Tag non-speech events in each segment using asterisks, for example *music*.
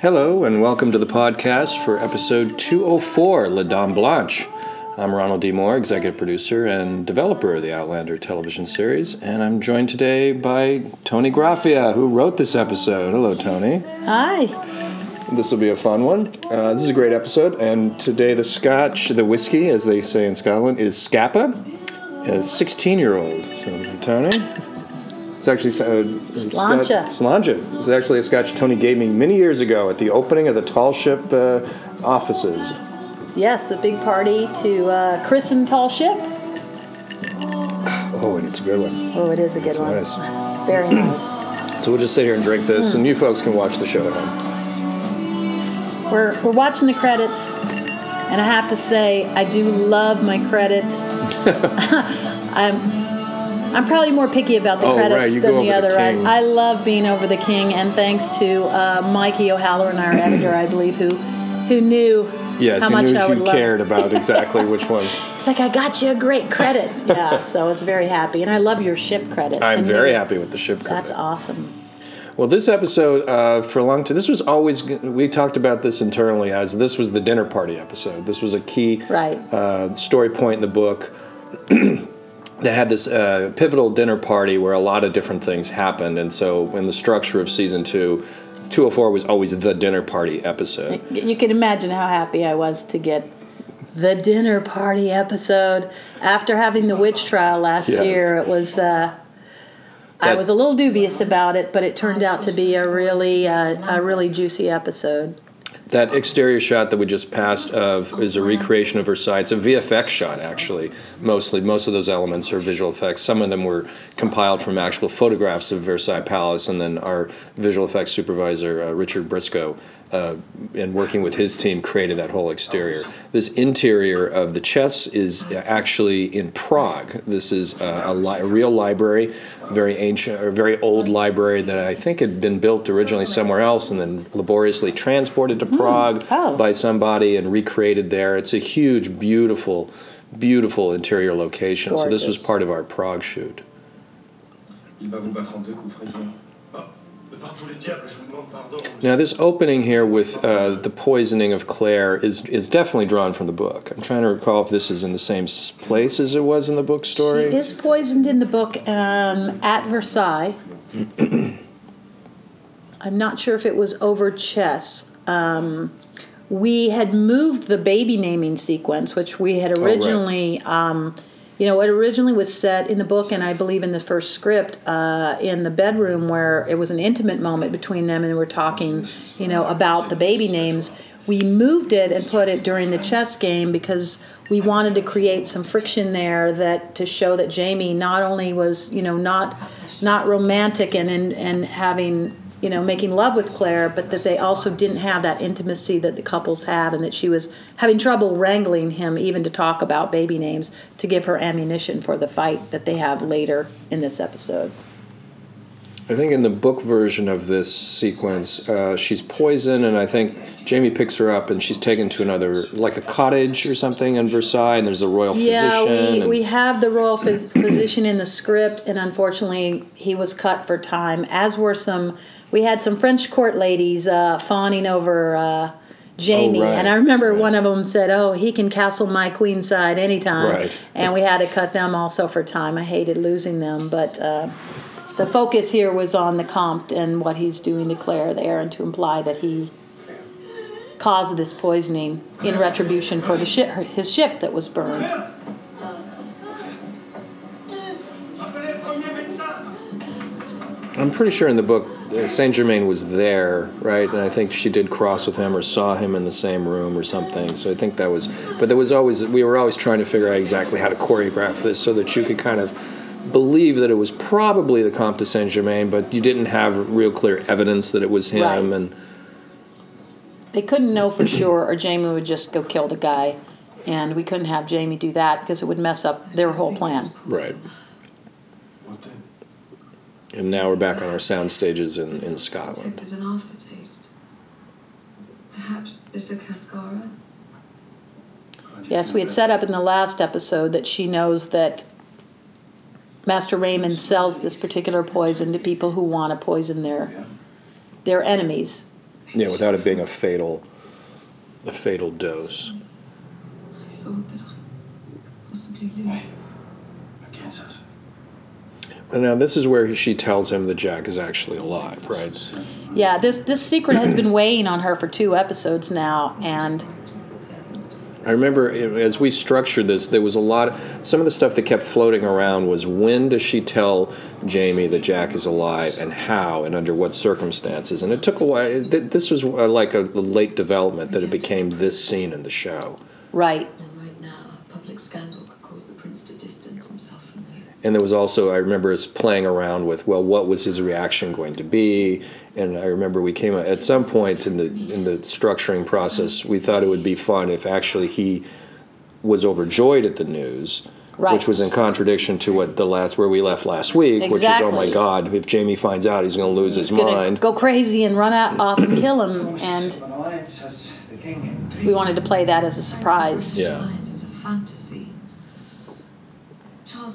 Hello, and welcome to the podcast for episode 204, La Dame Blanche. I'm Ronald D. Moore, executive producer and developer of the Outlander television series, and I'm joined today by Toni Graphia, who wrote this episode. Hello, Toni. Hi. This will be a fun one. Uh, this is a great episode, and today the scotch, the whiskey, as they say in Scotland, is Scapa, a 16 year old. So, Tony? It's actually uh, Sláinte. Sláinte. It's actually a scotch Toni gave me many years ago at the opening of the Tall Ship uh, offices. Yes, the big party to uh, christen Tall Ship. Oh, and it's a good one. Oh, it is a good It's one. nice. *clears throat* Very nice. So we'll just sit here and drink this, Hmm. and you folks can watch the show at home. We're, we're watching the credits, and I have to say, I do love my credit. *laughs* *laughs* I'm I'm probably more picky about the Oh, credits you than the other. I. I love being over the king, and thanks to uh, Mikey O'Halloran, our *clears throat* editor, I believe, who who knew Yes, how much knew I you love. cared about exactly which one. *laughs* It's like I got you a great credit. *laughs* yeah, so I was very happy, and I love your ship credit. I'm And very you- happy with the ship credit. That's awesome. Well, this episode uh, for a long time, this was always we talked about this internally as this was the dinner party episode. This was a key Right. uh, story point in the book *clears throat* that had this uh, pivotal dinner party where a lot of different things happened, and so in the structure of season two. 204 was always the dinner party episode. You can imagine how happy I was to get the dinner party episode after having the witch trial last Yes. year. It was. Uh, I was a little dubious about it, but it turned out to be a really, uh, a really juicy episode. That exterior shot that we just passed of is a recreation of Versailles. It's a VFX shot, actually. Mostly, most of those elements are visual effects. Some of them were compiled from actual photographs of Versailles Palace, and then our visual effects supervisor, uh, Richard Briscoe, uh, in working with his team, created that whole exterior. This interior of the chess is actually in Prague. This is uh, a, li- a real library, very ancient or very old library that I think had been built originally somewhere else and then laboriously transported to Prague Oh. by somebody and recreated there. It's a huge, beautiful, beautiful interior location. So this was part of our Prague shoot. Now, this opening here with uh, the poisoning of Claire is is definitely drawn from the book. I'm trying to recall if this is in the same place as it was in the book story. She is poisoned in the book um, at Versailles. *clears throat* I'm not sure if it was over chess. Um, we had moved the baby naming sequence, which we had Oh, right. originally, um, you know, it originally was set in the book, and I believe in the first script, uh, in the bedroom where it was an intimate moment between them, and they were talking, you know, about the baby names. We moved it and put it during the chess game because we wanted to create some friction there that to show that Jamie not only was, you know, not not romantic and and, and having you know, making love with Claire, but that they also didn't have that intimacy that the couples have, and that she was having trouble wrangling him even to talk about baby names to give her ammunition for the fight that they have later in this episode. I think in the book version of this sequence, uh, she's poisoned, and I think Jamie picks her up and she's taken to another, like a cottage or something in Versailles, and there's a royal Yeah, physician. we, we have the royal phys- physician in the script, and unfortunately, he was cut for time. As were some, we had some French court ladies uh, fawning over uh, Jamie, Oh, right, and I remember right. one of them said, "Oh, he can castle my queen side anytime," Right. and we had to cut them also for time. I hated losing them, but. Uh, the focus here was on the Comte and what he's doing to Claire there, and to imply that he caused this poisoning in retribution for the his ship that was burned. I'm pretty sure in the book, uh, Saint Germain was there, right? And I think she did cross with him or saw him in the same room or something. So I think that was, but there was always, we were always trying to figure out exactly how to choreograph this so that you could kind of believe that it was probably the Comte de Saint Germain, but you didn't have real clear evidence that it was him. Right. And They couldn't know for sure, or Jamie would just go kill the guy, and we couldn't have Jamie do that because it would mess up their whole plan. right. And now we're back on our sound stages in, in Scotland. detected an aftertaste. Perhaps the cascara? Yes, we had set up in the last episode that she knows that Master Raymond sells this particular poison to people who want to poison their their enemies. Yeah, without it being a fatal, a fatal dose. I thought that I could possibly lose. Kansas. And now this is where she tells him that Jack is actually alive, right? Yeah, this this secret has been weighing on her for two episodes now, and I remember as we structured this, there was a lot. Of, Some of the stuff that kept floating around was when does she tell Jamie that Jack is alive, and how, and under what circumstances? And it took a while. This was uh, like a late development that it became this scene in the show. right. And there was also I remember us playing around with well, what was his reaction going to be? And I remember we came at some point in the in the structuring process, we thought it would be fun if actually he was overjoyed at the news. Right. Which was in contradiction to what the last where we left last week, which is oh my God! If Jamie finds out, he's going to lose his He's gonna mind. go crazy and run out off and kill him, and An alliance has the king in we wanted to play that as a surprise. Yeah.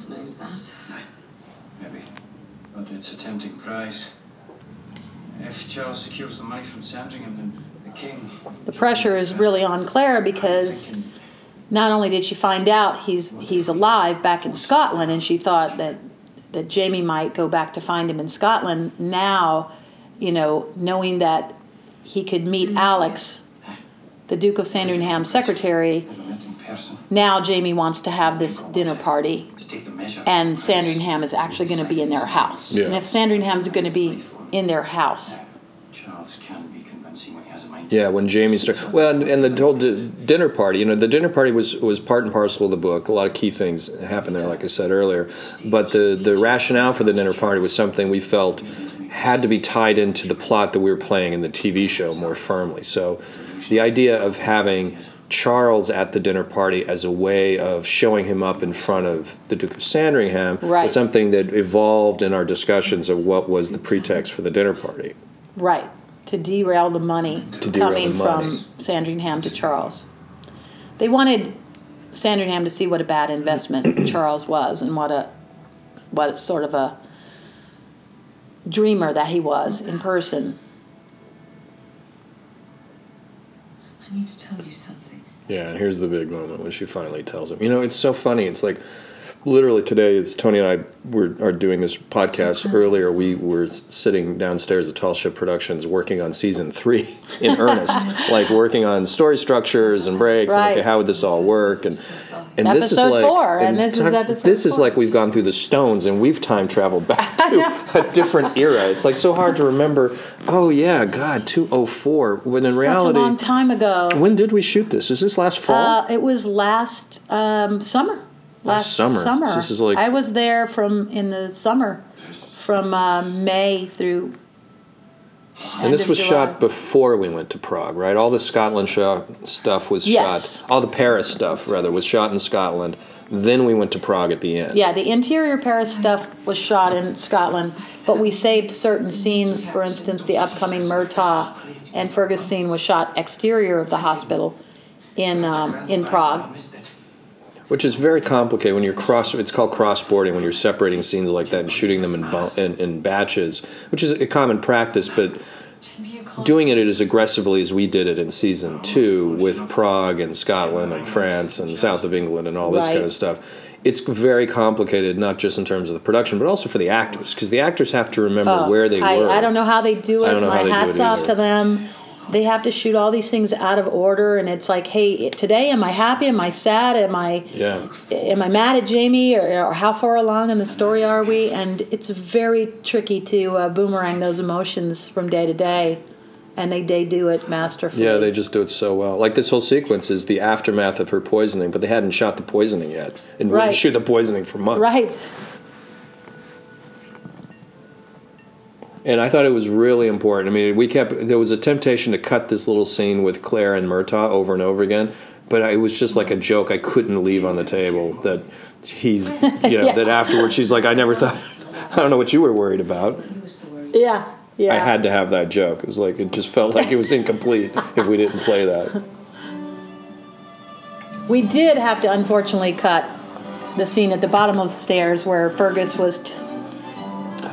Alliance is a fantasy. Charles knows that. Maybe. But it's a tempting prize. If Charles secures the money from Sandringham, then the king. The pressure is really on Claire because not only did she find out he's he's alive back in Scotland, and she thought that that Jamie might go back to find him in Scotland. Now, you know, knowing that he could meet mm-hmm. Alex, the Duke of Sandringham's secretary, Never met in person now Jamie wants to have this dinner party, to take the measure. and Sandringham is actually going to be in their house. Yeah. And if Sandringham's going to be in their house, Charles can be convincing when he has a mind. Yeah, when Jamie started. Well, and, and the whole di- dinner party. You know, the dinner party was was part and parcel of the book. A lot of key things happened there, like I said earlier. But the the rationale for the dinner party was something we felt had to be tied into the plot that we were playing in the TV show more firmly. So, the idea of having Charles at the dinner party as a way of showing him up in front of the Duke of Sandringham Right. was something that evolved in our discussions of what was the pretext for the dinner party. right, to derail the money To derail coming the money. from Sandringham to Charles. They wanted Sandringham to see what a bad investment *clears throat* Charles was and what a what sort of a dreamer that he was in person. I need to tell you something. Yeah, and here's the big moment when she finally tells him. You know, it's so funny. It's like literally today, as Toni and I were are doing this podcast earlier, we were sitting downstairs at Tall Ship Productions working on season three in earnest, *laughs* like working on story structures and breaks. And, okay, how would this all work? And and this is Episode like four, and this is episode This is like we've gone through the Stones and we've time traveled back *laughs* to a different era. It's like so hard to remember. Oh yeah, God, two oh four. When in Such reality, a long time ago. when did we shoot this? Is this last fall? Uh, it was last um, summer. Last summer. summer. So this is like- I was there from in the summer, from uh, May through. And this was July. shot before we went to Prague, right? All the Scotland shot stuff was Yes. shot. All the Paris stuff, rather, was shot in Scotland. Then we went to Prague at the end. Yeah, the interior Paris stuff was shot in Scotland, but we saved certain scenes. For instance, the upcoming Murtagh and Fergus scene was shot exterior of the hospital in um, in Prague. Which is very complicated when you're cross. It's called cross-boarding when you're separating scenes like that and shooting them in, bu- in, in batches, which is a common practice. But doing it as aggressively as we did it in season two with Prague and Scotland and France and south of England and all this kind of stuff, it's very complicated. Not just in terms of the production, but also for the actors, because the actors have to remember oh, where they Oh, I, were. I don't know how they do it. I don't know My how they do hats it off to them. They have to shoot all these things out of order, and it's like, hey, today am I happy? Am I sad? Am I Yeah. am I mad at Jamie, or, or how far along in the story are we? And it's very tricky to uh, boomerang those emotions from day to day, and they they do it masterfully. Yeah, they just do it so well. Like this whole sequence is the aftermath of her poisoning, but they hadn't shot the poisoning yet, and we Right. didn't shoot the poisoning for months. right. And I thought it was really important. I mean, we kept there was a temptation to cut this little scene with Claire and Murtagh over and over again, but it was just like a joke I couldn't leave on the table. That he's, *laughs* you know, Yeah. that afterwards she's like, I never thought. I don't know what you were worried about. He was worried. Yeah, yeah. I had to have that joke. It was like it just felt like it was incomplete *laughs* if we didn't play that. We did have to unfortunately cut the scene at the bottom of the stairs where Fergus was t-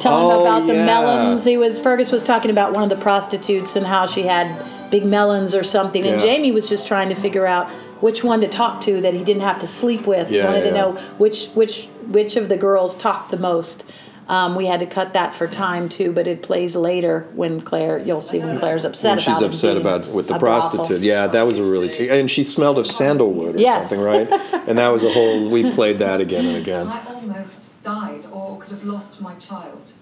telling Oh, him about the yeah. melons. He was Fergus was talking about one of the prostitutes and how she had big melons or something, and Jamie was just trying to figure out which one to talk to that he didn't have to sleep with. he Yeah, wanted to yeah. know which which which of the girls talked the most. Um, we had to cut that for time too, but it plays later when Claire. You'll see when Claire's upset When about she's it upset about with the prostitute. Yeah, that was a really t- and she smelled of sandalwood or Yes. something, right? and that was a whole. We played that again and again. *laughs* I almost died or could have lost my child.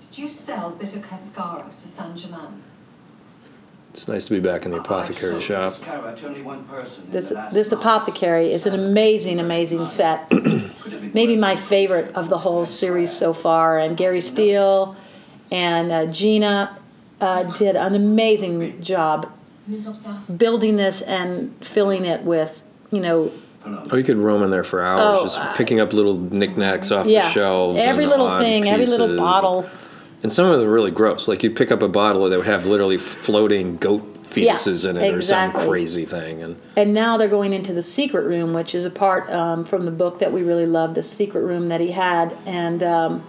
Did you sell bitter cascara to Saint Germain? It's nice to be back in the apothecary shop. This this apothecary is an amazing, amazing set. *clears throat* Maybe my favorite of the whole series so far. And Gary Steele and uh, Gina uh, did an amazing job building this and filling it with, you know, Oh, you could roam in there for hours, Oh, just I- picking up little knickknacks off yeah, the shelves. every and little odd thing, every little bottle. And some of them are really gross. Like you pick up a bottle that would have literally floating goat Yeah, fetuses in it or some crazy thing. And And now they're going into the secret room, which is a part um, from the book that we really love, the secret room that he had. And um,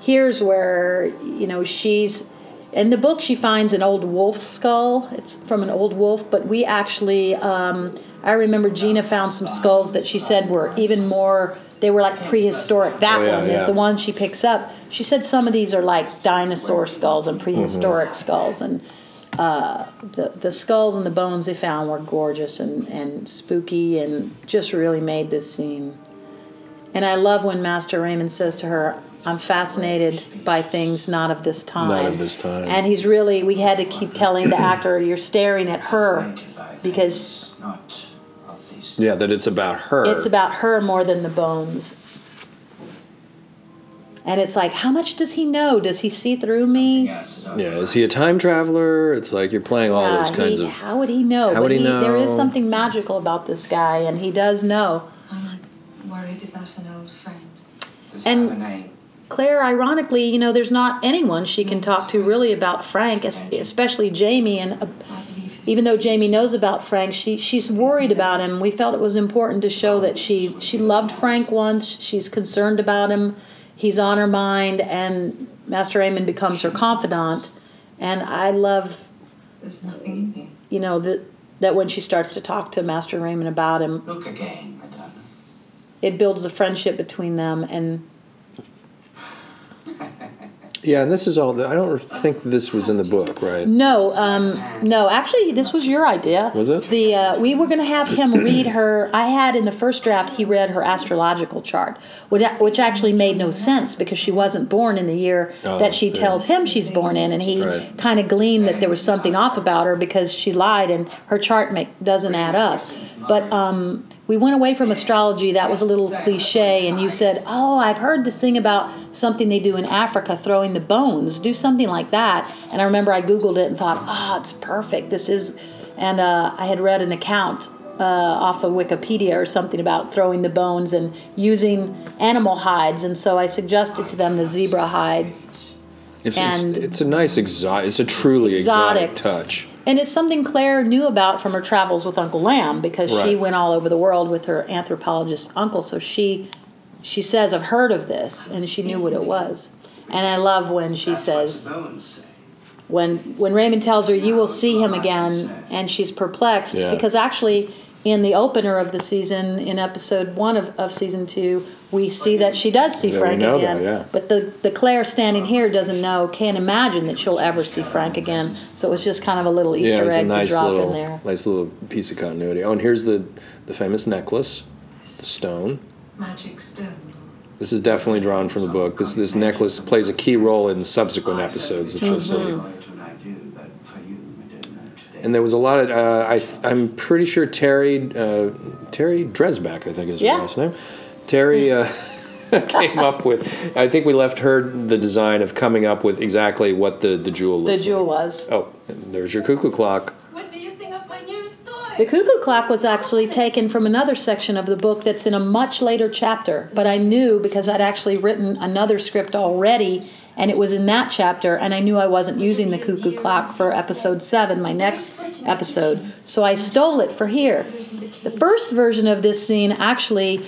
here's where, you know, she's. In the book, she finds an old wolf skull. It's from an old wolf, but we actually. Um, I remember Gina found some skulls that she said were even more. They were like prehistoric. That Oh, yeah, one is yeah. the one she picks up. She said some of these are like dinosaur skulls and prehistoric Mm-hmm. skulls, and the, the skulls and the bones they found were gorgeous and, and spooky and just really made this scene. And I love when Master Raymond says to her, I'm fascinated by things not of this time. Not of this time. And he's really, we had to keep telling the actor, you're staring at her because Not of this. Yeah, that it's about her. it's about her more than the bones. And it's like, how much does he know? Does he see through me? Yes, is Yeah, there. is he a time traveler? It's like you're playing all Yeah, those kinds he- of. How would he know? How but would he There is know? something magical about this guy, and he does know. I'm worried about an old friend. Does he and- have a name? Claire, ironically, you know, there's not anyone she can talk to really about Frank, especially Jamie. And uh, I believe his even though Jamie knows about Frank, she she's worried about him. We felt it was important to show that she she loved Frank once. She's concerned about him. He's on her mind, and Master Raymond becomes her confidant. And I love, There's nothing in here. you know, that that when she starts to talk to Master Raymond about him, Look again, madame. it builds a friendship between them. And *laughs* Yeah, and this is all. I don't think this was in the book, right? No, um, no. Actually, this was your idea. Was it? The uh, we were going to have him read her. I had in the first draft. He read her astrological chart, which which actually made no sense because she wasn't born in the year Oh, that she yeah. tells him she's born in, and he Right. kind of gleaned that there was something off about her because she lied and her chart make, doesn't add up. But um, we went away from astrology. That was a little cliche, and you said, "Oh, I've heard this thing about something they do in Africa, throwing the bones. Do something like that." And I remember I googled it and thought, "Oh, it's perfect. This is." And uh, I had read an account uh, off of Wikipedia or something about throwing the bones and using animal hides, and so I suggested to them the zebra hide. If And- it's, it's a nice exotic. It's a truly exotic, Exotic. touch. And it's something Claire knew about from her travels with Uncle Lamb because she went all over the world with her anthropologist uncle. So she she says, I've heard of this, and she knew what it was. And I love when she That's says, the bones say. when when Raymond tells her you will see him again, and she's perplexed Yeah. because actually in the opener of the season, in episode one of, of season two, we see that she does see Yeah, we Frank know again. that, yeah. But the, the Claire standing here doesn't know, can't imagine that she'll ever see Frank again. So it was just kind of a little Yeah, Easter it's a egg nice to drop little, in there. nice little piece of continuity. Oh, and here's the the famous necklace, the stone. Magic stone. This is definitely drawn from the book. This this necklace plays a key role in subsequent episodes that you'll see. Mm-hmm. Sorry to remind you, but for you, madame, today. And there was a lot of uh, I I'm pretty sure Terry uh, Terry Dresbach I think is her Yeah. last name. Terry uh, *laughs* came up with. I think we left her the design of coming up with exactly what the the jewel The jewel like. was. Oh, there's your cuckoo clock. What do you think of my new toy? The cuckoo clock was actually taken from another section of the book that's in a much later chapter, but I knew because I'd actually written another script already and it was in that chapter and I knew I wasn't using the cuckoo clock for episode 7, my next episode. So I stole it for here. The first version of this scene actually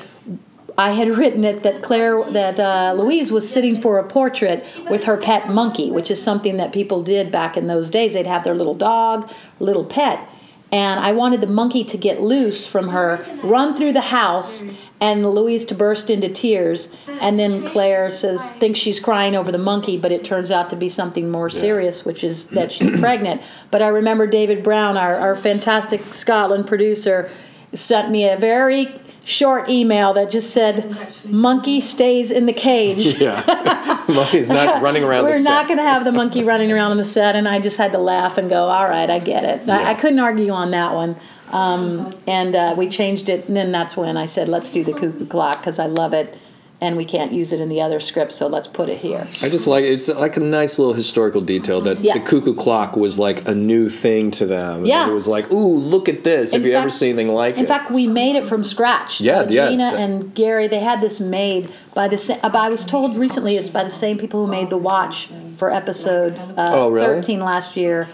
I had written it that Claire, that uh, Louise was sitting for a portrait with her pet monkey, which is something that people did back in those days. They'd have their little dog, little pet. And I wanted the monkey to get loose from her, run through the house, and Louise to burst into tears. And then Claire says, thinks she's crying over the monkey, but it turns out to be something more serious, which is that she's *clears throat* pregnant. But I remember David Brown, our, our fantastic Scotland producer, sent me a very short email that just said, Monkey stays in the cage. *laughs* Yeah. *laughs* Monkey's not running around We're the not going to have the monkey running around on the set, and I just had to laugh and go, "All right, I get it." I, I couldn't argue on that one, um, and uh, we changed it. And then that's when I said, "Let's do the cuckoo clock" because I love it, and we can't use it in the other script, so let's put it here. I just like it's like a nice little historical detail that Yeah. the cuckoo clock was like a new thing to them. and Yeah. it was like, ooh, look at this. Have In you ever seen anything like In it? In fact, we made it from scratch. Yeah, yeah. Regina and Gary, they had this made by the. sa- I was told recently it's by the same people who made the watch for episode uh, Oh, really? thirteen last year.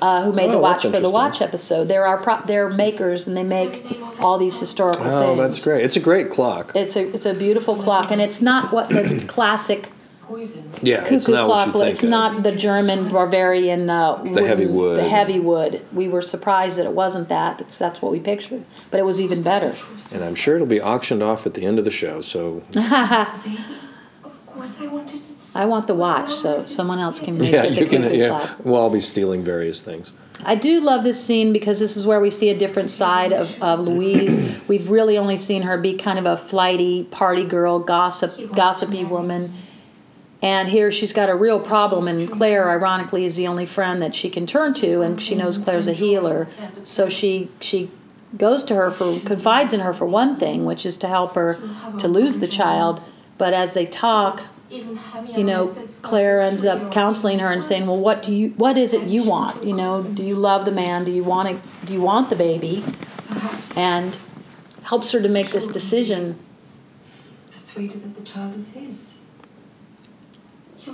Uh, who made the Oh, watch for the watch episode? They're our pro- they're makers, and they make all these historical oh, things. that's great. It's a great clock. It's a it's a beautiful clock, and it's not what the classic Poison. yeah, it's cuckoo not clock. what you think. it's of. not the German Bavarian. Uh, The heavy wood. The heavy wood. We were surprised that it wasn't that, but that's what we pictured. But it was even better. And I'm sure it'll be auctioned off at the end of the show. So *laughs* Of course I wanted to I want the watch, so someone else can make yeah, it the you can. cuckoo Yeah, clock. we'll all be stealing various things. I do love this scene because this is where we see a different side of, of Louise. *clears throat* We've really only seen her be kind of a flighty party girl, gossip, gossipy woman. And here she's got a real problem, and Claire, ironically, is the only friend that she can turn to, and she knows Claire's a healer. So she she goes to her for confides in her for one thing, which is to help her to lose the child. But as they talk, even have me you know, Claire ends up counseling her and saying, "Well, what do you? What is it you want? You know, do you love the man? Do you want to? Do you want the baby?" And helps her to make this decision. Persuaded that the child is his.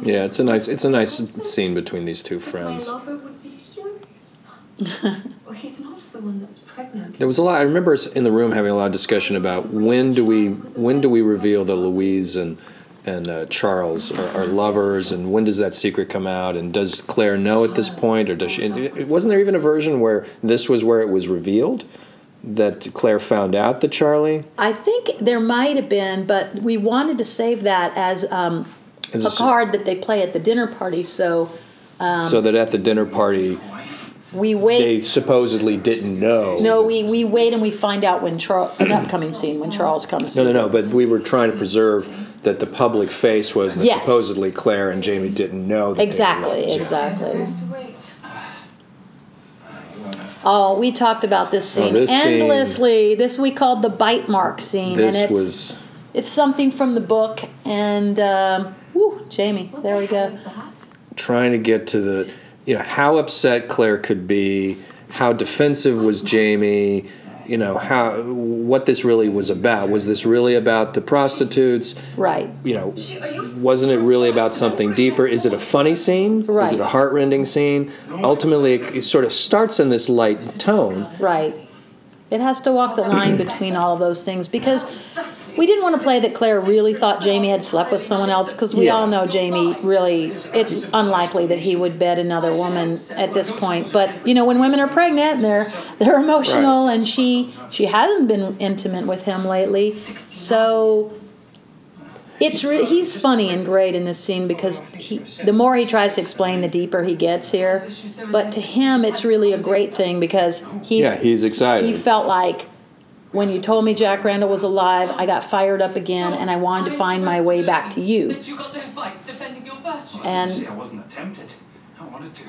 Yeah, it's a nice. It's a nice scene between these two My friends. lover would be furious. *laughs* Well, he's not the one that's pregnant. There was a lot. I remember us in the room having a lot of discussion about when do we when do we reveal that Louise and and uh, Charles are, are lovers, and when does that secret come out? And does Claire know at this point, or does she? it- Wasn't there even a version where this was where it was revealed that Claire found out that Charlie? I think there might have been, but we wanted to save that as um, As a card that they play at the dinner party. So so that at the dinner party we wait. they supposedly didn't know. no, we, we wait and we find out when Charles an upcoming scene when Charles comes. No, no, no. But we were trying to preserve that the public face was that Yes. supposedly Claire and Jamie didn't know. That Exactly, lovers. exactly. We have to wait. Oh, we talked about this scene Oh, this scene- endlessly. This we called the bite mark scene, This and it's was. it's something from the book. And um, woo, Jamie, there we go. trying to get to the you know how upset Claire could be, how defensive was Jamie, you know how what this really was about. Was this really about the prostitutes? Right. You know, wasn't it really about something deeper? Is it a funny scene? Right. Is it a heartrending scene? Ultimately, it, it sort of starts in this light tone. Right. It has to walk the line between all of those things because we didn't want to play that Claire really thought Jamie had slept with someone else because we Yeah. all know Jamie really, it's unlikely that he would bed another woman at this point. But, you know, when women are pregnant, they're, they're emotional and she, she hasn't been intimate with him lately. So it's re- he's funny and great in this scene because he the more he tries to explain the deeper he gets here but to him it's really a great thing because he Yeah, he's excited. he felt like when you told me Jack Randall was alive I got fired up again and I wanted to find my way back to you That you got those bites defending your virtue. and I wasn't tempted. I wanted to.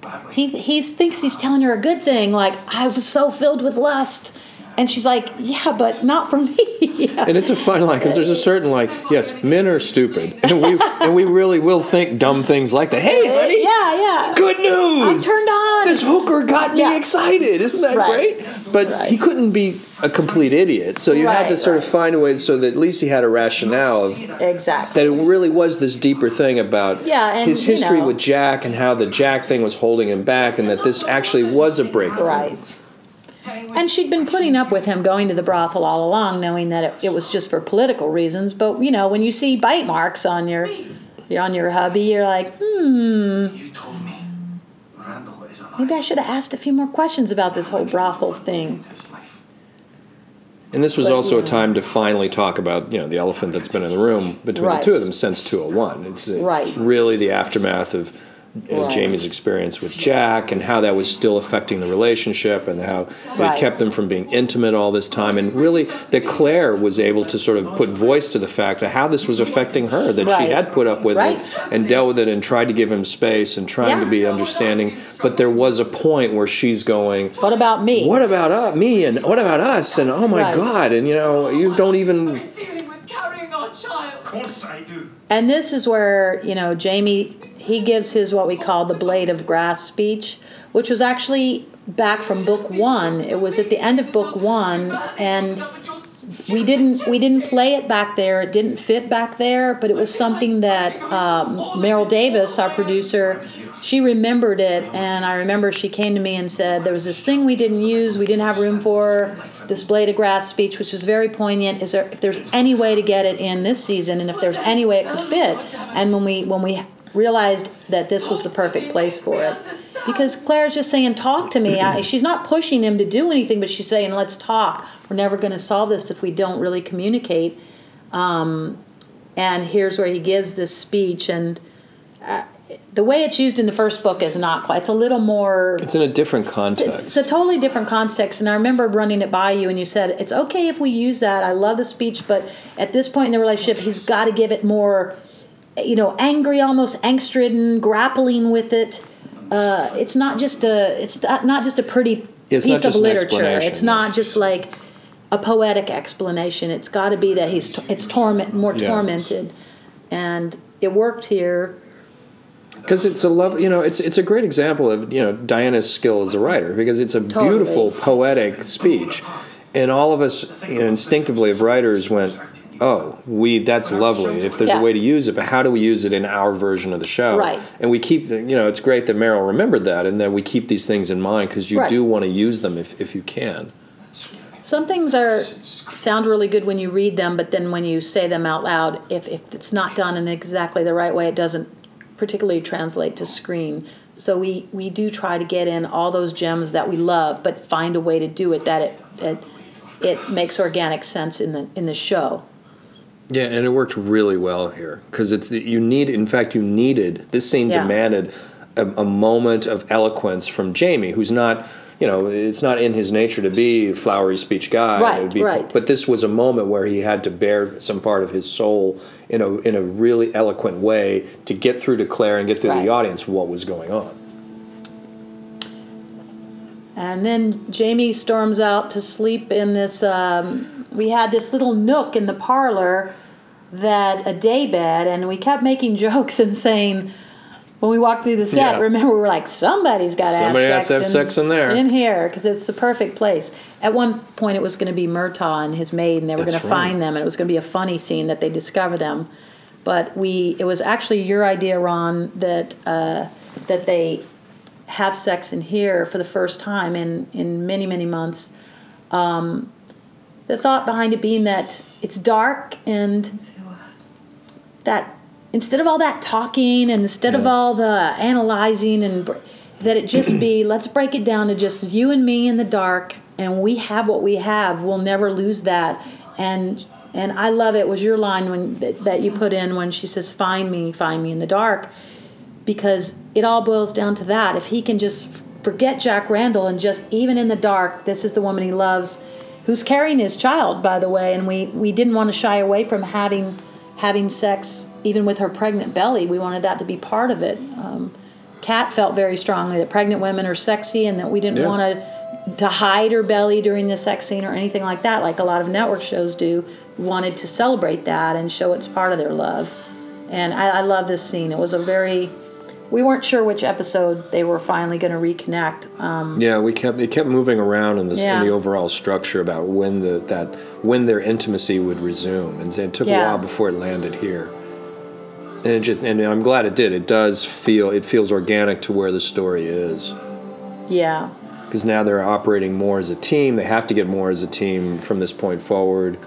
Badly. he he thinks he's telling her a good thing like I was so filled with lust and she's like yeah but not for me yeah. *laughs* And it's a fun line because there's a certain like, yes, men are stupid, and we and we really will think dumb things like that. Hey, honey, yeah yeah good news! I'm turned on. This hooker got me Yeah. excited. Isn't that Right. great? But Right. he couldn't be a complete idiot, so you had to Right, sort of find a way so that at least he had a rationale of exactly that it really was this deeper thing about Yeah, and, his history know- with Jack and how the Jack thing was holding him back, and that this actually was a breakthrough. right And she'd been putting up with him going to the brothel all along, knowing that it, it was just for political reasons. But you know, when you see bite marks on your on your hubby, you're like, hmm, maybe I should have asked a few more questions about this whole brothel thing. And this was But, also yeah. a time to finally talk about, you know, the elephant that's been in the room between Right. the two of them since 201. It's uh, Right. really the aftermath of uh, Right. Jamie's experience with Jack and how that was still affecting the relationship and how Right. it kept them from being intimate all this time. And really, that Claire was able to sort of put voice to the fact of how this was affecting her, that she had put up with Right. it and dealt with it and tried to give him space and trying to be understanding. But there was a point where she's going, What about me? what about uh, me and what about us and oh my Right. god and you know you don't even dealing with carrying our child. Of course I do. And this is where, you know, Jamie, he gives his what we call the blade of grass speech, which was actually back from book one. It was at the end of book one, and we didn't we didn't play it back there. It didn't fit back there, but it was something that um, Maril Davis, our producer, she remembered it, and I remember she came to me and said there was this thing we didn't use, we didn't have room for this blade of grass speech, which was very poignant. Is there if there's any way to get it in this season, and if there's any way it could fit? And when we when we realized that this was the perfect place for it because Claire's just saying, "Talk to me." I, *clears throat* she's not pushing him to do anything, but she's saying, "Let's talk. We're never going to solve this if we don't really communicate." Um, and here's where he gives this speech, and uh, the way it's used in the first book is not quite. It's a little more. it's in a different context. It's context a totally different context, and I remember running it by you, and you said it's okay if we use that. I love the speech, but at this point in the relationship, he's got to give it more, you know, angry, almost angst-ridden, grappling with it. Uh, it's not just a, it's not just a pretty It's piece of literature. It's not just like a poetic explanation. It's got to be that he's it's torment more Yeah. tormented, and it worked here. because it's a love you know it's it's a great example of you know Diana's skill as a writer because it's a Totally. beautiful poetic speech and all of us you know, instinctively of writers went oh we that's lovely if there's Yeah. a way to use it but how do we use it in our version of the show Right. and we keep you know it's great that Maril remembered that and that we keep these things in mind because you Right. do want to use them if, if you can Some things are sound really good when you read them, but then when you say them out loud, if, if it's not done in exactly the right way, it doesn't particularly translate to screen. So we, we do try to get in all those gems that we love, but find a way to do it that it it, it makes organic sense in the in the show. Yeah, and it worked really well here because it's the, you need. In fact, you needed this scene Yeah. demanded a, a moment of eloquence from Jamie, who's not. You know, it's not in his nature to be a flowery speech guy. Right, It would be- right. But this was a moment where he had to bear some part of his soul in a in a really eloquent way to get through to Claire and get through to Right. the audience what was going on. And then Jamie storms out to sleep in this. Um, we had this little nook in the parlor that a day bed, and we kept making jokes *laughs* and saying, when we walked through the set, Yeah. remember we were like, somebody's got to have Somebody has sex to have in, sex in there." in here because it's the perfect place. At one point, it was going to be Murtagh and his maid, and they were going to find them, and it was going to be a funny scene that they discover them. But we, it was actually your idea, Ron, that uh, that they have sex in here for the first time in in many many months. Um, the thought behind it being that it's dark and that instead of all that talking and instead of all the analyzing and that it just be *clears throat* let's break it down to just you and me in the dark and we have what we have. We'll never lose that. And and I love it was your line when that, that you put in when she says find me find me in the dark. Because it all boils down to that. If he can just forget Jack Randall and just even in the dark this is the woman he loves who's carrying his child by the way and we we didn't want to shy away from having having sex even with her pregnant belly we wanted that to be part of it. Um, Cait felt very strongly that pregnant women are sexy and that we didn't Yeah. want to to hide her belly during the sex scene or anything like that like a lot of network shows do we wanted to celebrate that and show it's part of their love. And I, I love this scene. It was a very we weren't sure which episode they were finally going to reconnect um, Yeah, we kept it kept moving around in, this, Yeah. in the overall structure about when the that when their intimacy would resume, and it took a while before it landed here. And it just and I'm glad it did. It does feel it feels organic to where the story is. yeah because now they're operating more as a team. They have to get more as a team from this point forward.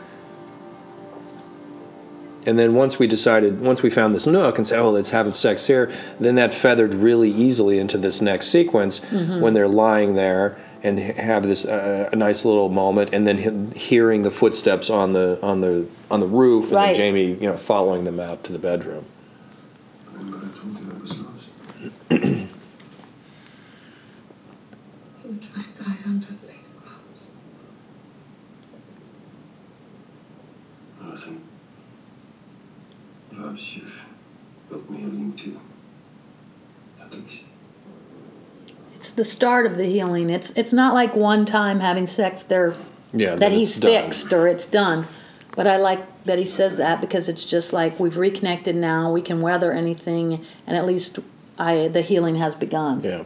And then once we decided, once we found this nook and said, "Oh, let's have sex here," then that feathered really easily into this next sequence when they're lying there and have this uh, a nice little moment, and then hearing the footsteps on the on the on the roof, and Right. then Jamie, you know, following them out to the bedroom. Remember I told you I was lost? You tried to hide under plate clothes. Nothing. Perhaps you've me a lean-to. At least. It's the start of the healing. It's it's not like one time having sex there Yeah, that he's it's done. fixed or it's done. But I like that he says that because it's just like we've reconnected now. We can weather anything, and at least I the healing has begun. Yeah.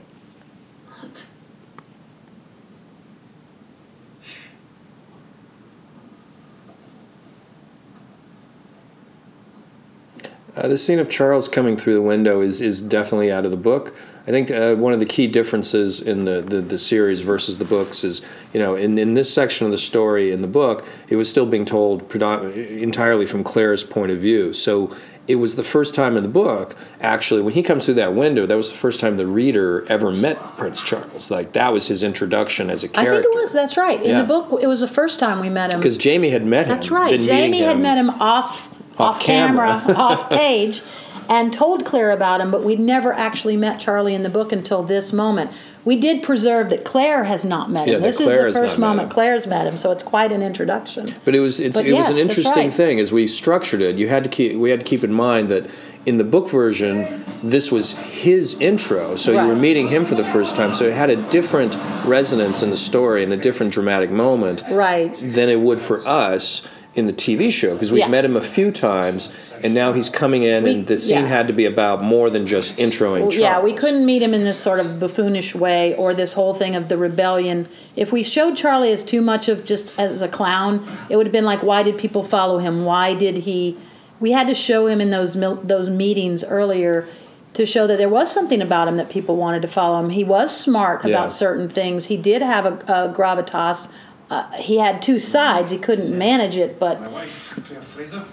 Uh, the scene of Charles coming through the window is, is definitely out of the book. I think uh, one of the key differences in the, the, the series versus the books is, you know, in, in this section of the story in the book, it was still being told predom- entirely from Claire's point of view. So it was the first time in the book, actually, when he comes through that window, that was the first time the reader ever met Prince Charles. Like, that was his introduction as a character. I think it was. That's right. In Yeah. the book, it was the first time we met him. Because Jamie had met him. That's right. Jamie had him. met him off Off camera, *laughs* off *laughs* page, and told Claire about him, but we'd never actually met Charlie in the book until this moment. We did preserve that Claire has not met Yeah, him. that This is the first met moment. Claire's met him, so it's quite an introduction. But it was it yes, was an interesting right. thing as we structured it. You had to keep we had to keep in mind that in the book version, this was his intro, so you were meeting him for the first time. So it had a different resonance in the story and a different dramatic moment Right. than it would for us in the TV show because we've Yeah. met him a few times, and now he's coming in, We- and the scene yeah. had to be about more than just introing. Well, yeah, we couldn't meet him in this sort of buffoonish way or this whole thing of the rebellion. If we showed Charlie as too much of just as a clown, it would have been like, why did people follow him? Why did he? We had to show him in those those meetings earlier to show that there was something about him that people wanted to follow him. He was smart Yeah. about certain things. He did have a, a gravitas. Uh, he had two sides. He couldn't manage it, but My wife, Claire Fraser.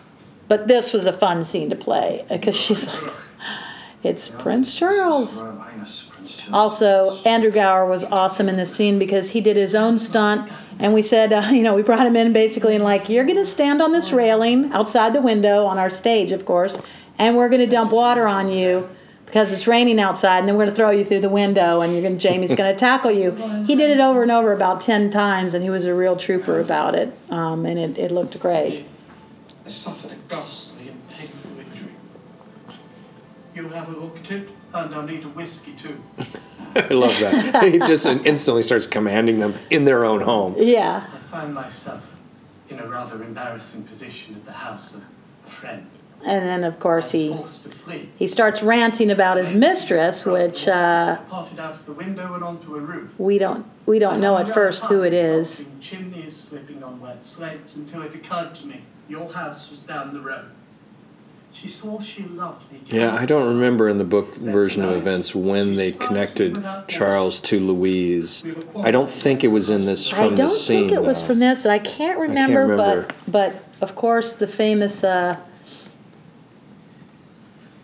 but this was a fun scene to play because she's like, it's Prince Charles. Prince Charles. Also, Andrew Gower was awesome in this scene because he did his own stunt, and we said, uh, *laughs* you know, we brought him in basically and like, you're going to stand on this railing outside the window on our stage, of course, and we're going to dump water on you because it's raining outside, and then we're going to throw you through the window, and you're going, Jamie's going *laughs* to tackle you. He did it over and over about ten times, and he was a real trooper about it, um, and it, it looked great. I suffered a ghastly and painful injury. You have a look at it, and I'll need a whiskey too. *laughs* I love that. he just instantly starts commanding them in their own home. Yeah. I find myself in a rather embarrassing position at the house of a friend. And then, of course, he was forced to flee. he starts ranting about his mistress, which uh, Parted out of the window and onto a roof. we don't we don't know at first who it is. Chimneys slipping on wet slates until it occurred to me your house was down the road. She saw she loved me. Yeah, I don't remember in the book version of events when they connected Charles to Louise. I don't think it was in this I don't think it was though. from this. and I can't remember, remember. but but of course the famous. Uh,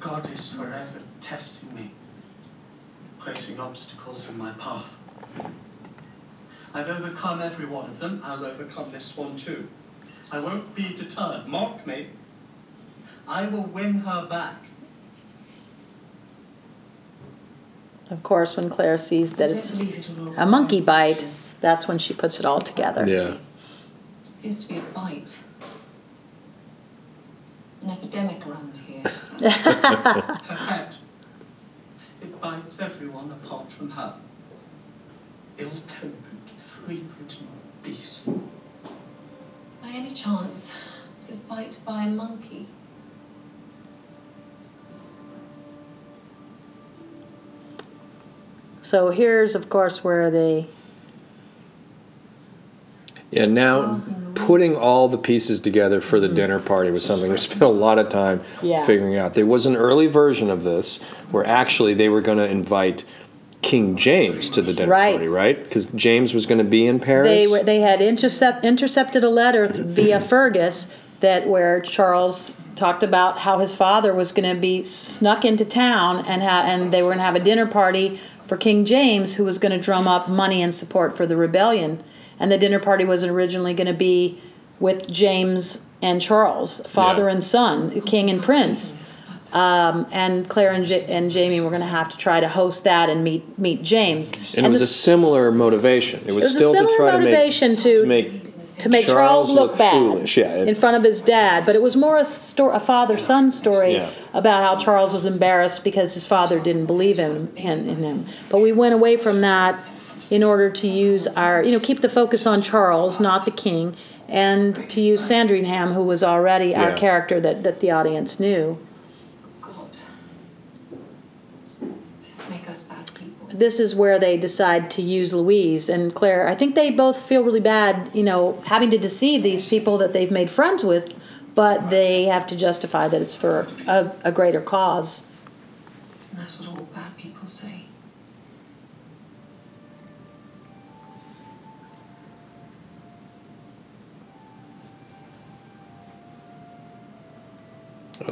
God is forever testing me, placing obstacles in my path. I've overcome every one of them. I'll overcome this one too. I won't be deterred. Mark me. I will win her back. of course, when Claire sees that it's it'll a monkey bite, that's when she puts it all together. Yeah. appears to be a bite. An epidemic around here. Her *laughs* pet. It bites everyone apart from her. Ill-tempered, flea-bitten beast. By any chance, was this bite by a monkey? So here's, of course, where they. Yeah, now putting all the pieces together for the mm-hmm. dinner party was something we spent a lot of time Yeah. figuring out. There was an early version of this where actually they were going to invite King James to the dinner Right. party, right? Because James was going to be in Paris. They were, they had intercept, intercepted a letter via *clears throat* Fergus that where Charles talked about how his father was going to be snuck into town and ha- and they were going to have a dinner party for King James who was going to drum up money and support for the rebellion and the dinner party was originally going to be with James and Charles father Yeah. and son king and prince um, and Claire and, J- and Jamie were going to have to try to host that and meet meet James and it was the a similar motivation. It was, it was still to try to make, to make to make Charles, Charles look, look bad foolish, yeah, it- in front of his dad. But it was more a, sto- a father-son story Yeah. about how Charles was embarrassed because his father didn't believe in, in, in him. But we went away from that in order to use our, you know, keep the focus on Charles, not the king, and to use Sandringham, who was already our character that, that the audience knew. God. Does this make us bad people? this is where they decide to use Louise and Claire. I think they both feel really bad, you know, having to deceive these people that they've made friends with, but they have to justify that it's for a, a greater cause.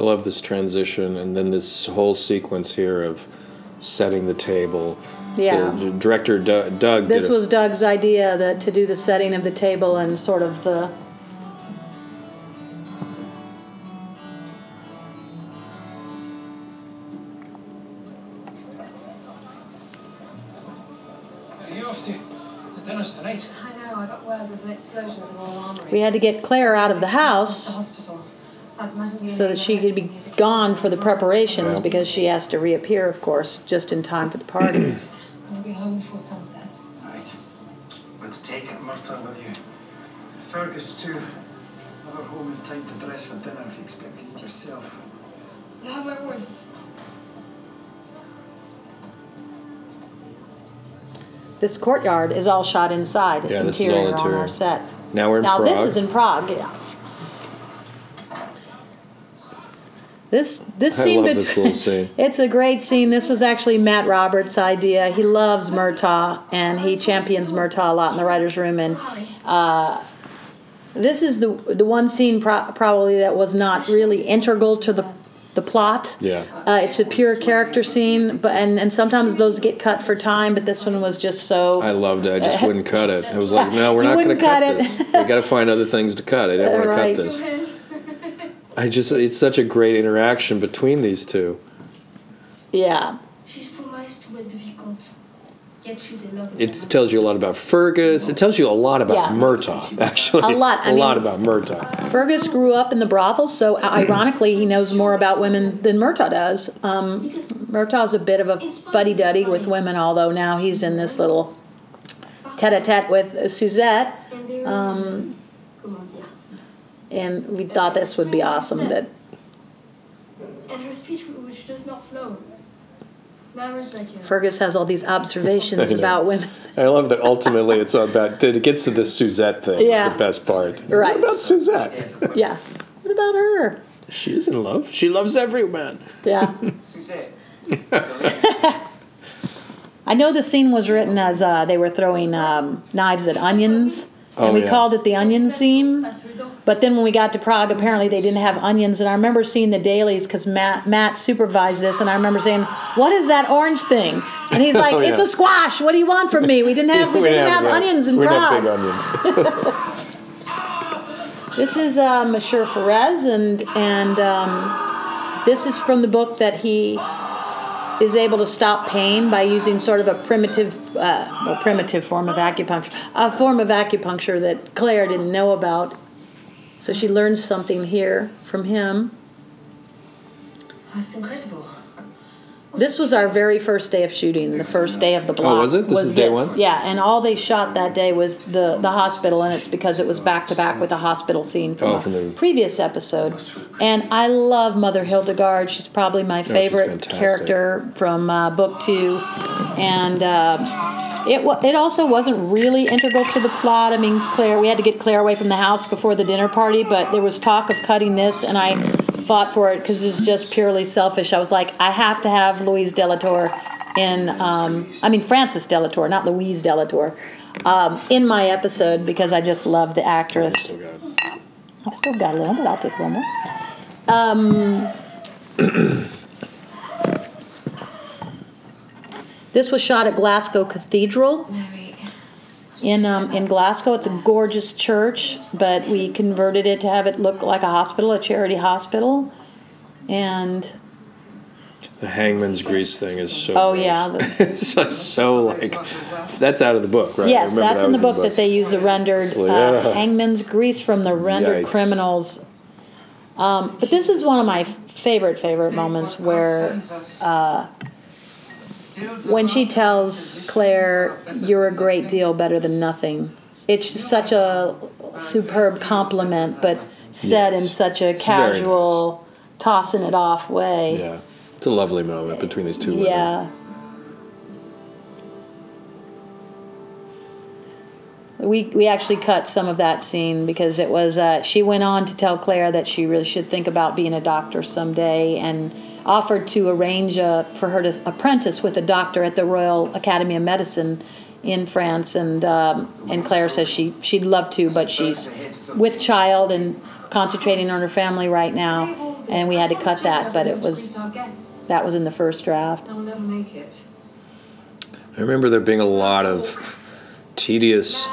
I love this transition, and then this whole sequence here of setting the table. Yeah. The, the director Doug, Doug This did a- was Doug's idea that to do the setting of the table and sort of the Are you off to the dinners tonight? I know, I got word there's an explosion at the Royal Armoury. we had to get Claire out of the the house hospital. Besides, imagine being so that she could be gone for the preparations Yeah. because she has to reappear, of course, just in time for the party. *clears throat* We'll be home before sunset. Right. But take Murtagh with you. Fergus, too. Have her home in time to dress for dinner if you expect to eat yourself. You have my word. this courtyard is all shot inside. It's Yeah, this is interior, all on interior. our set. now we're in Now Prague. this is in Prague. Yeah. This this I scene love this between- little *laughs* scene. It's a great scene. This was actually Matt Roberts' idea. He loves Murtagh and he champions Murtagh a lot in the writers' room. And uh, this is the the one scene pro- probably that was not really integral to the the plot. Yeah. Uh, it's a pure character scene, but and, and sometimes those get cut for time. But this one was just so. I loved it. I just *laughs* wouldn't cut it. I was like, no, we're not going to cut, cut it. this. We got to find other things to cut. I didn't want to cut this. I just, it's such a great interaction between these two. yeah. She's promised to wed the Vicomte, yet she's in love It tells you a lot about Fergus. It tells you a lot about Yeah. Murtagh, actually. A lot. I a lot about Murtagh. Fergus grew up in the brothel, so ironically, he knows more about women than Murtagh does. Um, Murtagh's a bit of a fuddy duddy with women, although now he's in this little tete a tete with Suzette. Um, comment dire. And we thought this would be awesome that And her speech which does not flow. Matters like Fergus has all these observations *laughs* about women. I love that ultimately it's about, that it gets to this Suzette thing. Yeah. Is the best part. Right. What about Suzette? Yeah. What about her? She's in love. She loves every man. Yeah. Suzette. *laughs* *laughs* I know the scene was written as uh, they were throwing um, knives at onions, and Oh, we yeah. called it the onion scene. passe le dent. But then when we got to Prague, apparently they didn't have onions, and I remember seeing the dailies because Matt Matt supervised this, and I remember saying, "What is that orange thing?" And he's *laughs* like, Oh, "It's yeah. a squash. What do you want from me? We didn't have *laughs* we, didn't have, onions in we didn't have Prague." big onions. *laughs* This is uh, Monsieur Forez, and and um, this is from the book that he is able to stop pain by using sort of a primitive, uh, well, primitive form of acupuncture, a form of acupuncture that Claire didn't know about. So she learns something here from him. That's incredible. This was our very first day of shooting, the first day of the block. Oh, was it? This is day one? Yeah, and all they shot that day was the, the hospital, and it's because it was back to back with the hospital scene from, Oh, from the- previous episode. And I love Mother Hildegard. She's probably my favorite character from uh, book two. And uh, it, it also wasn't really integral to the plot. I mean, Claire, we had to get Claire away from the house before the dinner party, but there was talk of cutting this, and I fought for it because it's just purely selfish. I was like, I have to have Louise de la Tour in, um, I mean Frances de la Tour, not Louise de la Tour, um, in my episode because I just love the actress. I've still got a little bit. I'll take one more. Um, *clears throat* this was shot at Glasgow Cathedral in um, in Glasgow. It's a gorgeous church, but we converted it to have it look like a hospital, a charity hospital, and The hangman's grease thing is so. Oh, gross. yeah, the- *laughs* it's just so like that's out of the book, right? Yes, that's in the was book that they use the rendered uh, Yeah. hangman's grease from the rendered Yikes. criminals. Um, but this is one of my favorite favorite moments where uh, when she tells Claire, "You're a great deal better than nothing." It's such a superb compliment, but said in such a casual, tossing it off way. Yeah, it's a lovely moment between these two women. Yeah. We, we actually cut some of that scene because it was uh, she went on to tell Claire that she really should think about being a doctor someday and offered to arrange uh, for her to apprentice with a doctor at the Royal Academy of Medicine in France and um, and Claire says she she'd love to but she's with child and concentrating on her family right now and we had to cut that but it was that was in the first draft. I'll never make it. I remember there being a lot of tedious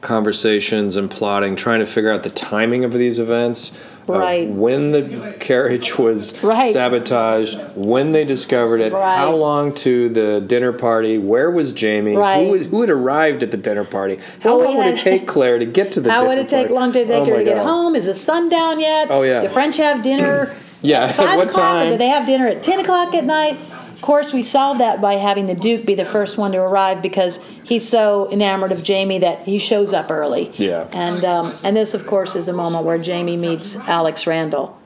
conversations and plotting, trying to figure out the timing of these events. Right. when the carriage was Right. sabotaged, when they discovered it, Right. how long to the dinner party, where was Jamie, Right. who, who had arrived at the dinner party, how long would had- it take Claire to get to the How would it take party? long to take Oh her to get home? Is the sun down yet? Oh, yeah. Do French have dinner *clears throat* Yeah, at *laughs* at five what o'clock, or time? do they have dinner at ten o'clock at night? Of course, we solve that by having the Duke be the first one to arrive because he's so enamored of Jamie that he shows up early. Yeah. And um, and this, of course, is a moment where Jamie meets Alex Randall.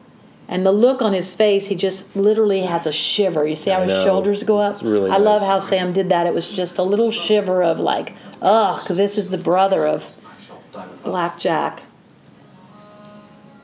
And the look on his face, he just literally has a shiver. You see how his shoulders go up? It's really I love how Sam did that. It was just a little shiver of like, ugh, this is the brother of Black Jack.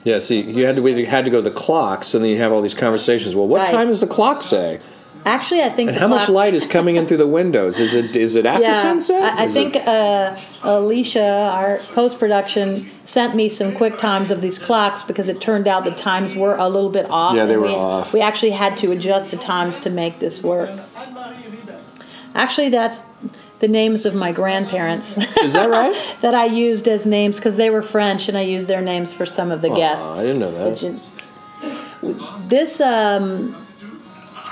Yeah, see, you had to we had to go to the clock, so then you have all these conversations. Well, what Right. time does the clock say? Actually, I think how much light is coming in through the windows? Is it is it after yeah, sunset? I, I think it- uh, Alicia, our post production, sent me some quick times of these clocks because it turned out the times were a little bit off. Yeah, they were we, off. We actually had to adjust the times to make this work. Actually, that's the names of my grandparents is that right? *laughs* that I used as names because they were French and I used their names for some of the guests. I didn't know that. Which This um,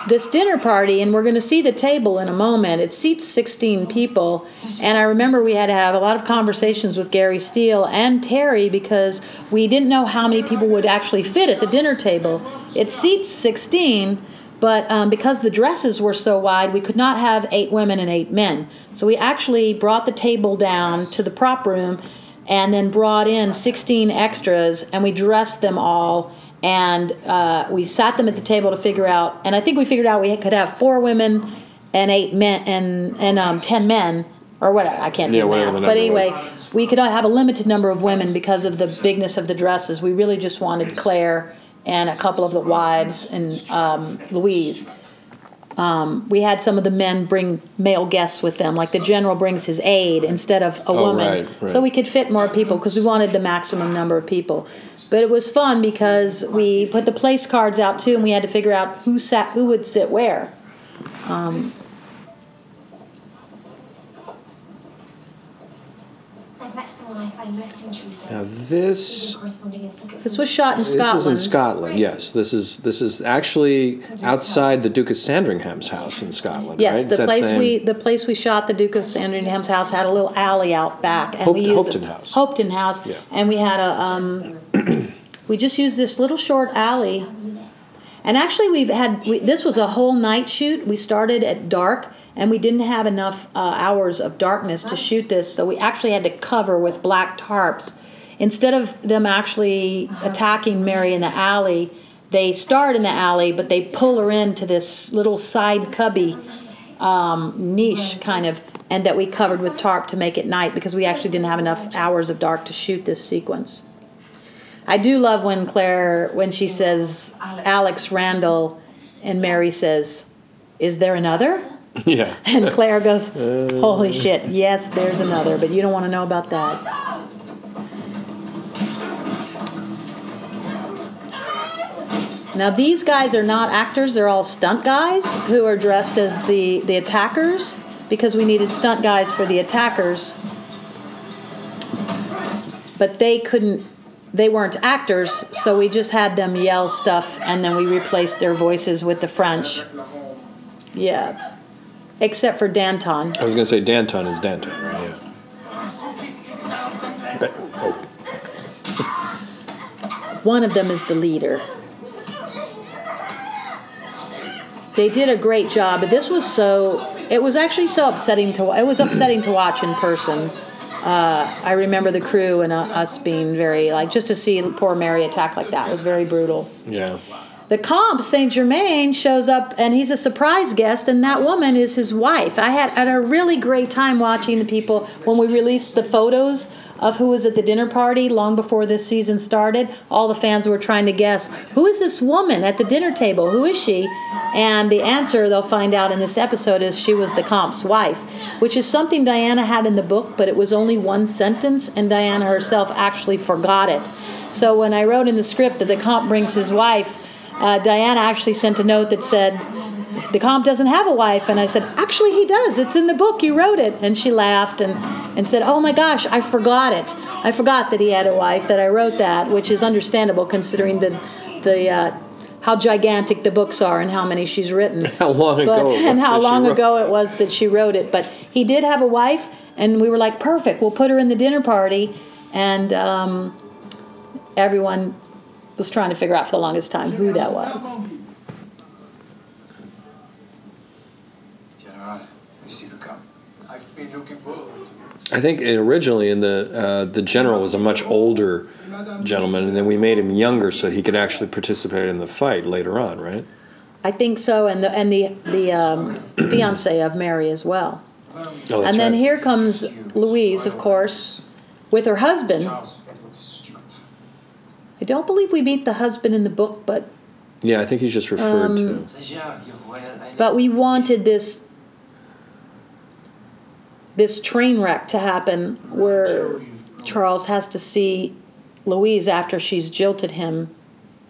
this dinner party, and we're going to see the table in a moment. It seats 16 people, and I remember we had to have a lot of conversations with Gary Steele and Terry because we didn't know how many people would actually fit at the dinner table. It seats 16. But um, because the dresses were so wide, we could not have eight women and eight men. So we actually brought the table down to the prop room and then brought in 16 extras and we dressed them all and uh, we sat them at the table to figure out and i think we figured out we could have four women and eight men and, and um, 10 men or whatever i can't do Yeah, whatever math but anyway was. we could have a limited number of women because of the bigness of the dresses we really just wanted claire and a couple of the wives and um, louise um, we had some of the men bring male guests with them, like the general brings his aide instead of a Oh, woman, right, right. so we could fit more people because we wanted the maximum number of people. But it was fun because we put the place cards out too, and we had to figure out who sat, who would sit where. I've met someone I find most intriguing. Now this Corresponding in secret This was shot in this Scotland. is in Scotland. Yes, this is this is actually outside the Duke of Sandringham's house in Scotland. Yes, right? The place same- we the place we shot the Duke of Sandringham's house had a little alley out back, and we Hope- used Hopetoun House. Hopetoun House, Yeah. and we had a um, *clears throat* we just used this little short alley. And actually, we've had we, this was a whole night shoot. We started at dark, and we didn't have enough uh, hours of darkness to shoot this, so we actually had to cover with black tarps. Instead of them actually attacking Mary in the alley, they start in the alley, but they pull her into this little side cubby um, niche kind of, and that we covered with tarp to make it night because we actually didn't have enough hours of dark to shoot this sequence. I do love when Claire, when she oh, says Alex Randall, and Mary says, "Is there another?" *laughs* Yeah. *laughs* And Claire goes, *laughs* uh. Holy shit, yes, there's another, but you don't want to know about that. Now, these guys are not actors, they're all stunt guys who are dressed as the, the attackers because we needed stunt guys for the attackers. But they couldn't, they weren't actors, so we just had them yell stuff and then we replaced their voices with the French. Yeah. Except for Danton. I was going to say Danton is Danton, right? Yeah. *laughs* One of them is the leader. They did a great job, but this was so. It was actually so upsetting to. It was upsetting to watch in person. Uh, I remember the crew and uh, us being very like just to see poor Mary attack like that was very brutal. yeah. The comte Saint Germain shows up and he's a surprise guest, and that woman is his wife. I had, had a really great time watching the people when we released the photos of who was at the dinner party long before this season started. All the fans were trying to guess who is this woman at the dinner table? Who is she? And the answer they'll find out in this episode is she was the comte's wife, which is something Diana had in the book, but it was only one sentence, and Diana herself actually forgot it. So when I wrote in the script that the comte brings his wife, uh, Diana actually sent a note that said, the comte doesn't have a wife. And I said, actually, he does. It's in the book. You wrote it. And she laughed and, and said, oh my gosh, I forgot it. I forgot that he had a wife, that I wrote that, which is understandable considering the, the, uh, how gigantic the books are and how many she's written. *laughs* How long ago it and was how that she long wrote- ago it was that she wrote it. But he did have a wife, and we were like, perfect, we'll put her in the dinner party. And um, everyone was trying to figure out for the longest time who that was. General, is he to come? I've been looking forward to it. I think it originally in the uh, the general was a much older gentleman, and then we made him younger so he could actually participate in the fight later on, right? I think so, and the and the the um, fiance of Mary as well. Oh, and then right. here comes Louise, of course, with her husband. Charles Edward Stuart. I don't believe we meet the husband in the book, but Yeah, I think he's just referred Um, to. but we wanted this this train wreck to happen where Charles has to see Louise after she's jilted him.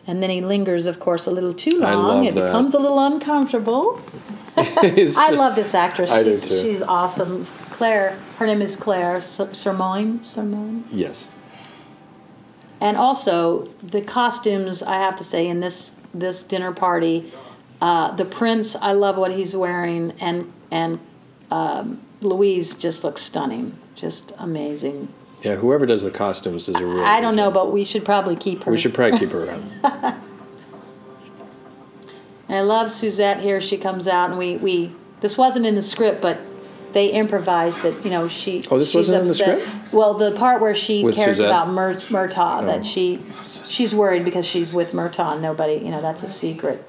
And then he lingers, of course, a little too long. it that. becomes a little uncomfortable. *laughs* I love this actress. I do she's, too. she's awesome. Claire, her name is Claire Ser- Sermonne. Sermonne. Yes. And also the costumes, I have to say, in this this dinner party, uh, the prince, I love what he's wearing, and and um, Louise just looks stunning, just amazing. Yeah, whoever does the costumes does a really I don't know, job. but we should probably keep her. We should probably keep her around. *laughs* I love Suzette here. She comes out, and we we this wasn't in the script, but they improvised it. You know, she. Oh, this she's wasn't in the upset. script? Well, the part where she With cares Suzette? about Mur- Murtagh, Oh. that she she's worried because she's with Murtagh. and Nobody, you know, that's a secret.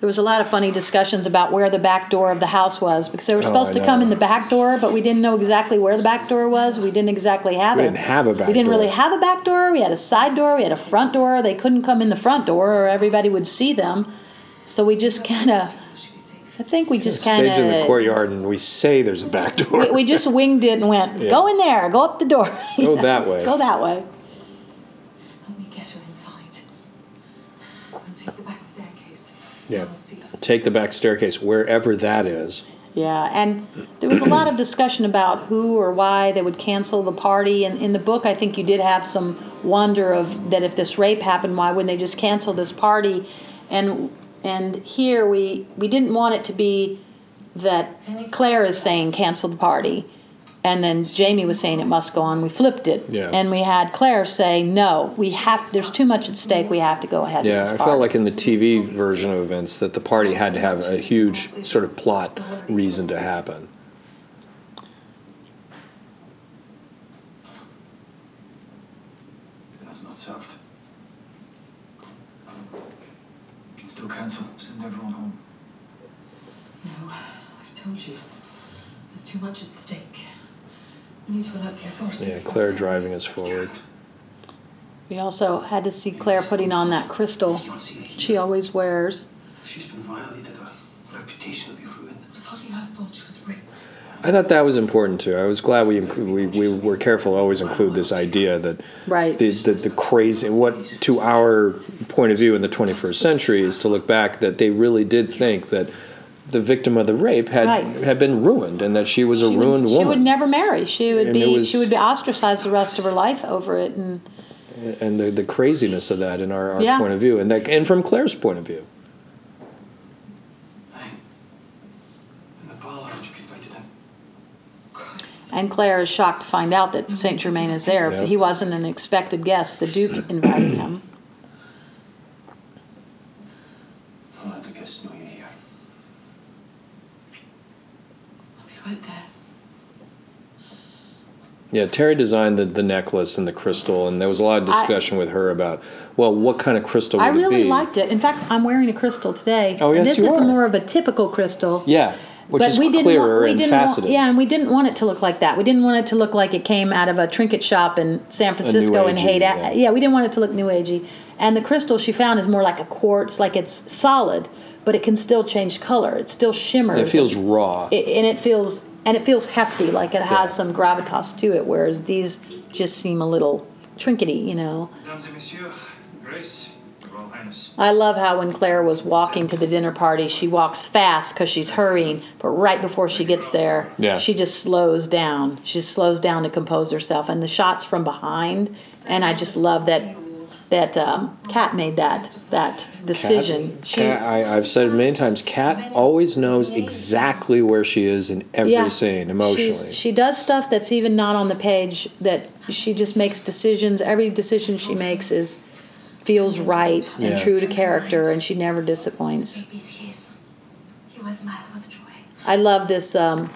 There was a lot of funny discussions about where the back door of the house was because they were Oh, supposed I to come in the back door, but we didn't know exactly where the back door was. We didn't exactly have We it. didn't have a back We didn't really have a back door. We had a side door. We had a front door. They couldn't come in the front door, or everybody would see them. So we just kind of, She'll be safe. I think we just kind of Stage in the courtyard, and we say there's a back door. we, we just winged it and went, *laughs* Yeah. go in there, go up the door, Go that *laughs* way. go that way. Yeah. No one will see us. Take the back staircase, wherever that is. Yeah, and there was a lot of discussion about who or why they would cancel the party. And in the book, I think you did have some wonder of that if this rape happened, why wouldn't they just cancel this party? And and here we we didn't want it to be that Claire is saying cancel the party, and then Jamie was saying it must go on. We flipped it, Yeah. and we had Claire say no, we have. There's too much at stake. We have to go ahead. Yeah, I this felt like in the TV version of events that the party had to have a huge sort of plot reason to happen. That's not served. You can still cancel. Send everyone home. No, I've told you. There's too much at stake. We need to alert the authorities. Yeah, Claire driving us forward. We also had to see Claire putting on that crystal You want to see the she always wears. She's been violated. Her reputation will be ruined. It was hardly her fault she was raped. I thought that was important too. I was glad we include, we, we were careful to always include this idea that Right. the, the, the crazy, what to our point of view in the 21st century is to look back that they really did think that the victim of the rape had, Right. had been ruined and that she was a She ruined would, woman. She would never marry. She would And be was- she would be ostracized the rest of her life over it and and the, the craziness of that in our, our Yeah. point of view and that and from Claire's point of view. Aye. In the parlour, and you invited him. Christ. and Claire is shocked to find out that Saint Germain is there. Yeah. He wasn't an expected guest. The Duke invited him. I'll let the guests know you're here. I'll be right there. Yeah, Terry designed the, the necklace and the crystal, and there was a lot of I- discussion with her about, well, what kind of crystal would be. I really liked it. In fact, I'm wearing a crystal today. Oh, yes, And this you is are. more of a typical crystal. Yeah, which but is we didn't want, we and didn't faceted. Want, yeah, and we didn't want it to look like that. We didn't want it to look like it came out of a trinket shop in San Francisco and Haight. yeah. Yeah. we didn't want it to look new agey. And the crystal she found is more like a quartz, like it's solid, but it can still change color. It still shimmers. It feels raw. It- and it feels and it feels hefty, like it has some gravitas to it. Whereas these just seem a little trinkety, you know. Mesdames et messieurs, Grace, Your Royal Highness. I love how when Claire was walking to the dinner party, she walks fast because she's hurrying, but right before she gets there, Yeah. she just slows down. She slows down to compose herself, and the shots from behind, and I just love that that um, Cait made that that decision. Cait, she, Cait, I, I've said it many times. Cait always knows exactly where she is in every yeah, scene emotionally. she does stuff that's even not on the page. That she just makes decisions. Every decision she makes is feels right and Yeah. true to character, and she never disappoints. Baby's his. He was mad with joy. I love this um,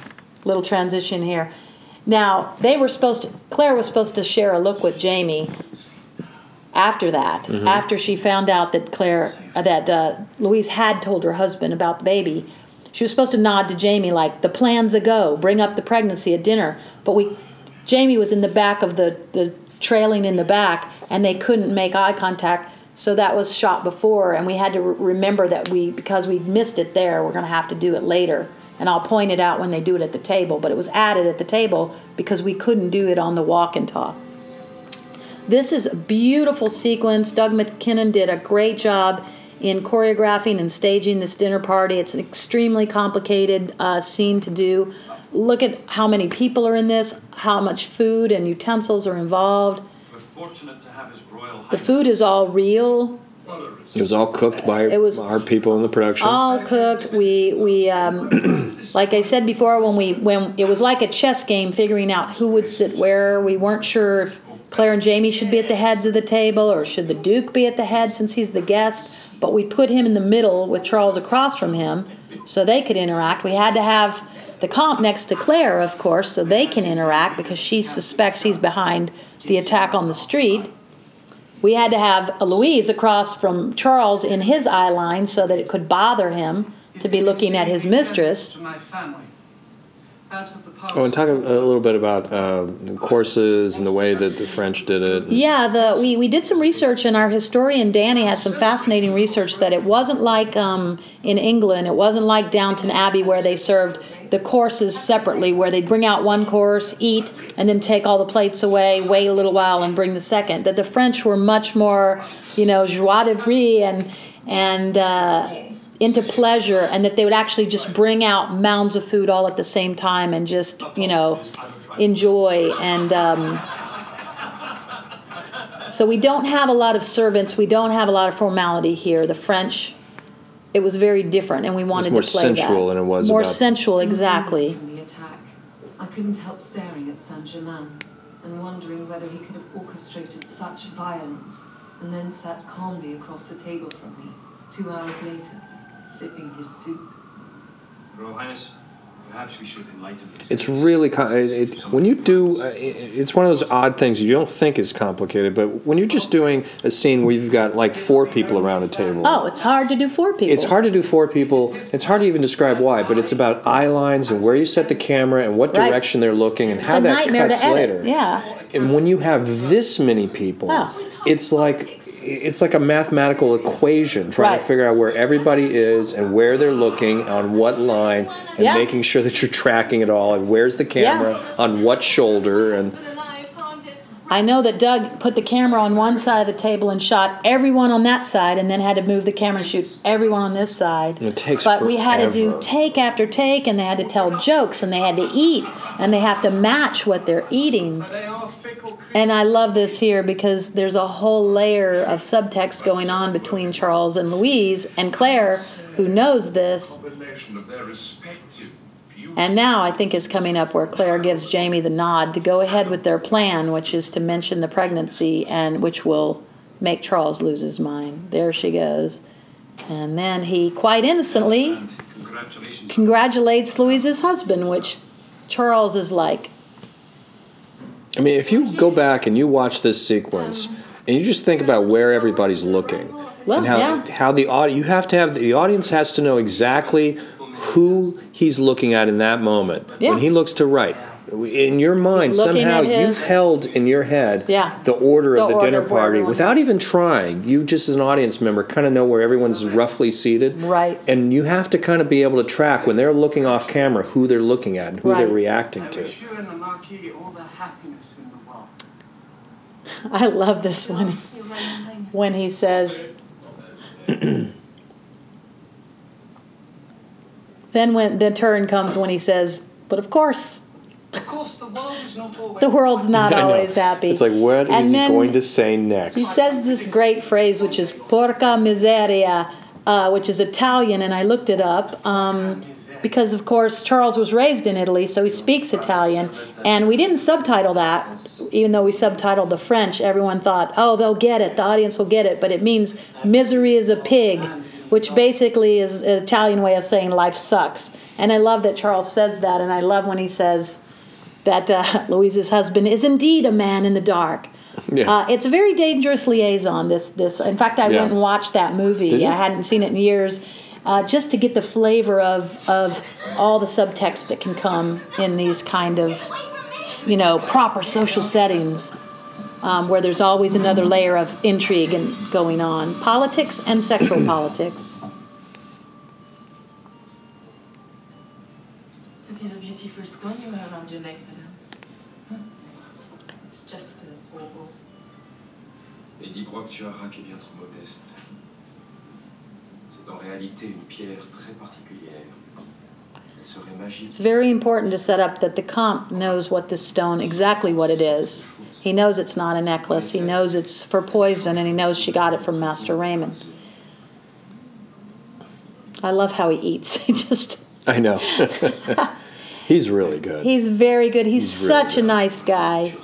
little transition here. Now they were supposed to. Claire was supposed to share a look with Jamie. After that, Mm-hmm. after she found out that Claire, uh, that uh, Louise had told her husband about the baby, she was supposed to nod to Jamie like the plan's a go, bring up the pregnancy at dinner. But we, Jamie was in the back of the the trailing in the back, and they couldn't make eye contact. So that was shot before, and we had to re- remember that we because we missed it there, we're going to have to do it later. And I'll point it out when they do it at the table. But it was added at the table because we couldn't do it on the walk and talk. This is a beautiful sequence. Doug Mackinnon did a great job in choreographing and staging this dinner party. It's an extremely complicated uh, scene to do. Look at how many people are in this, how much food and utensils are involved. We're fortunate to have His Royal The food is all real, it was all cooked by It was- our people in the production. all cooked. We we um, *clears throat* like I said before when we when it was like a chess game figuring out who would sit where. We weren't sure if Claire and Jamie should be at the heads of the table or should the Duke be at the head since he's the guest. But we put him in the middle with Charles across from him so they could interact. We had to have the comte next to Claire, of course, so they can interact because she suspects he's behind the attack on the street. We had to have Louise across from Charles in his eye line so that it could bother him to be looking at his mistress. Oh, and talk a, little bit about uh, courses and the way that the French did it. Yeah, the we, we did some research, and our historian Danny had some fascinating research that it wasn't like um, in England, it wasn't like Downton Abbey where they served the courses separately, where they'd bring out one course, eat, and then take all the plates away, wait a little while, and bring the second. That the French were much more, you know, joie de vivre and and uh, into pleasure, and that they would actually just bring out mounds of food all at the same time and just, you know, enjoy and. Um, so we don't have a lot of servants. We don't have a lot of formality here. The French, it was very different, and we wanted more to play sensual that. than it was more about- sensual, exactly. The attack, I couldn't help staring at Saint Germain and wondering whether he could have orchestrated such violence and then sat calmly across the table from me two hours later, sipping his soup. Royal Highness, Perhaps we should enlighten them. It's really co- it, it, when you do. Uh, it, it's one of those odd things you don't think is complicated, but when you're just doing a scene where you've got like four people around a table. Oh, it's hard to do four people. It's hard to do four people. It's hard to even describe why, but it's about eye lines and where you set the camera and what Right. direction they're looking and It's how a that nightmare cuts to edit. later. Yeah. And when you have this many people, Oh. it's like it's like a mathematical equation trying Right. to figure out where everybody is and where they're looking on what line and Yeah. making sure that you're tracking it all and where's the camera on what shoulder and I know that Doug put the camera on one side of the table and shot everyone on that side, and then had to move the camera and shoot everyone on this side. And it takes but we had to do take after take, and they had to tell jokes, and they had to eat, and they have to match what they're eating. They are fickle And I love this here because there's a whole layer of subtext going on between Charles and Louise and Claire, who knows this. Combination of their respective beauty. And now I think is coming up where Claire gives Jamie the nod to go ahead with their plan, which is to mention the pregnancy and which will make Charles lose his mind. There she goes. And then he quite innocently congratulations. congratulates Louise's husband, which Charles is like, I mean, if you go back and you watch this sequence and you just think about where everybody's looking Well, and how yeah. how the audience you have to have the audience has to know exactly who he's looking at in that moment. Yeah. When he looks to right, in your mind somehow his- you've held in your head Yeah. the order of The the order dinner party without even trying. You just as an audience member kind of know where everyone's roughly seated. Right. And you have to kind of be able to track when they're looking off camera who they're looking at and who they're reacting to. wish you and the Marquis all the happiness in the world. *laughs* I love this one when he says, *clears throat* then when the turn comes when he says, but of course, Of course, the world is not always. the world's not I always happy. It's like, what is And he going to say next? He says this great phrase, which is "porca miseria," uh, which is Italian, and I looked it up um, because, of course, Charles was raised in Italy, so he speaks Italian, and we didn't subtitle that, even though we subtitled the French. Everyone thought, "Oh, they'll get it. The audience will get it," but it means "misery is a pig." Which basically is an Italian way of saying life sucks. And I love that Charles says that, and I love when he says that uh, *laughs* Louise's husband is indeed a man in the dark. *laughs* Yeah. Uh, it's a very dangerous liaison. This, this. In fact, I Yeah. went and watched that movie. I hadn't seen it in years, uh, just to get the flavor of of all the subtext that can come in these kind of, you know, proper social settings, um, where there's always another layer of intrigue and going on, politics and sexual *clears throat* politics. It is a beautiful stone you have around your neck, madame. It's just a bauble. Lady Broch Tuarach est bien trop modeste. C'est en réalité une pierre très particulière. Elle serait magique. It's very important to set up that the comte knows what this stone, exactly what it is. He knows it's not a necklace. He knows it's for poison, and he knows she got it from Master Raymond. I love how he eats. *laughs* He just, I know. *laughs* He's really good. he's very good. He's, He's really such a nice guy.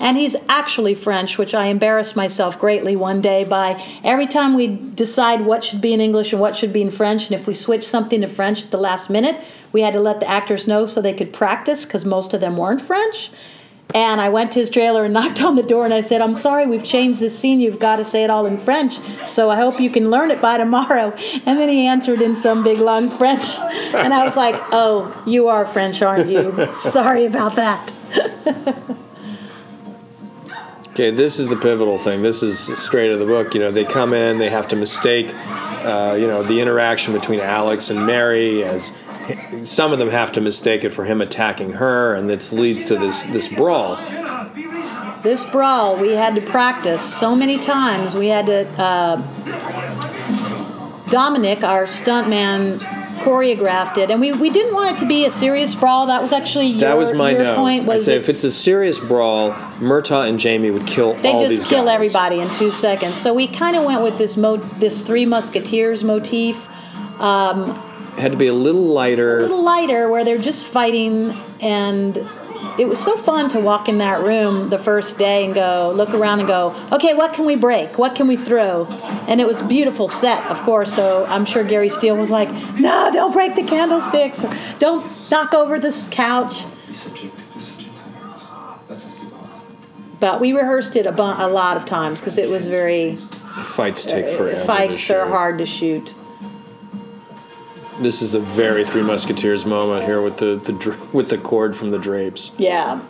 And he's actually French, which I embarrassed myself greatly one day by every time we decide what should be in English and what should be in French, and if we switch something to French at the last minute, we had to let the actors know so they could practice because most of them weren't French. And I went to his trailer and *laughs* knocked on the door and I said, I'm sorry, we've changed this scene. You've got to say it all in French. So I hope you can learn it by tomorrow. *laughs* And then he answered in some big long *laughs* French. And I was like, Oh, you are French, aren't you? Sorry about that. Okay, this is the pivotal thing. This is straight out of the book. You know, they come in, they have to mistake, uh, you know, the interaction between Alex and Mary as some of them have to mistake it for him attacking her, and this leads to this this brawl. This brawl we had to practice so many times. We had to. Uh, Dominic, our stuntman, choreographed it, and we, we didn't want it to be a serious brawl. That was actually your, That was my point. I Was said it- if it's a serious brawl, Murtagh and Jamie would kill they just kill guys. everybody in two seconds. So we kind of went with this mo- this Three Musketeers motif, It had to be a little lighter. a little lighter, where they're just fighting and it was so fun to walk in that room the first day and go look around and go, okay, what can we break? What can we throw? And it was a beautiful set, of course. So I'm sure Gary Steele was like, no, don't break the candlesticks, or don't knock over this couch. Be subjected to such entanglements. That's a secret. But we rehearsed it a, bu- a lot of times because it was very Fights take uh, forever. to fights are hard to shoot. This is a very Three Musketeers moment here with the, the with the cord from the drapes. Yeah.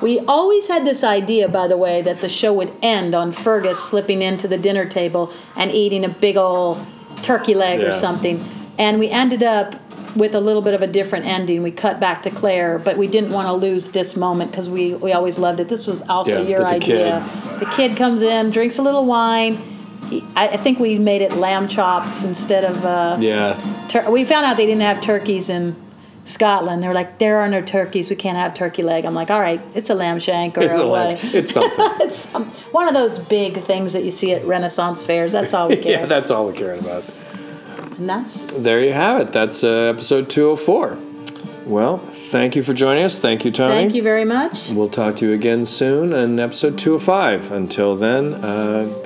We always had this idea, by the way, that the show would end on Fergus slipping into the dinner table and eating a big old turkey leg Yeah. or something. And we ended up with a little bit of a different ending. We cut back to Claire, but we didn't want to lose this moment because we, we always loved it. This was also Yeah, your the idea. The kid comes in, drinks a little wine. I, I think we made it lamb chops instead of. Uh, Yeah, Tur- we found out they didn't have turkeys in Scotland. They're like, there are no turkeys. We can't have turkey leg. I'm like, all right, it's a lamb shank or it's, a a what? it's something. *laughs* it's um, one of those big things that you see at Renaissance fairs. That's all we *laughs* care. yeah, that's all we cared about. and that's There you have it. That's uh, episode 204. Well, thank you for joining us. Thank you, Toni. thank you very much. We'll talk to you again soon in episode 205. Until then, uh,